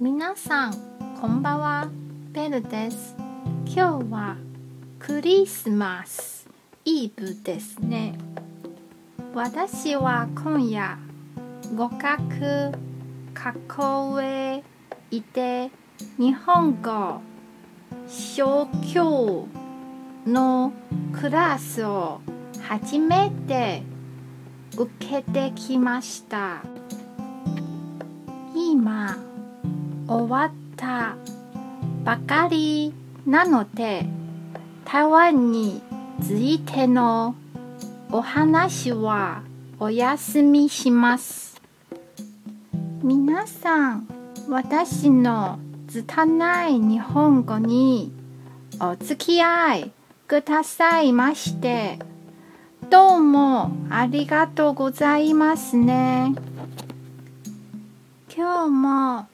皆さんこんばんは。ベルです。今日はクリスマスイブですね。私は今夜語学学校へいて日本語小教のクラスを初めて受けてきました。今終わったばかりなので台湾についてのお話はお休みします。皆さん私の拙い日本語にお付き合いくださいましてどうもありがとうございますね。今日も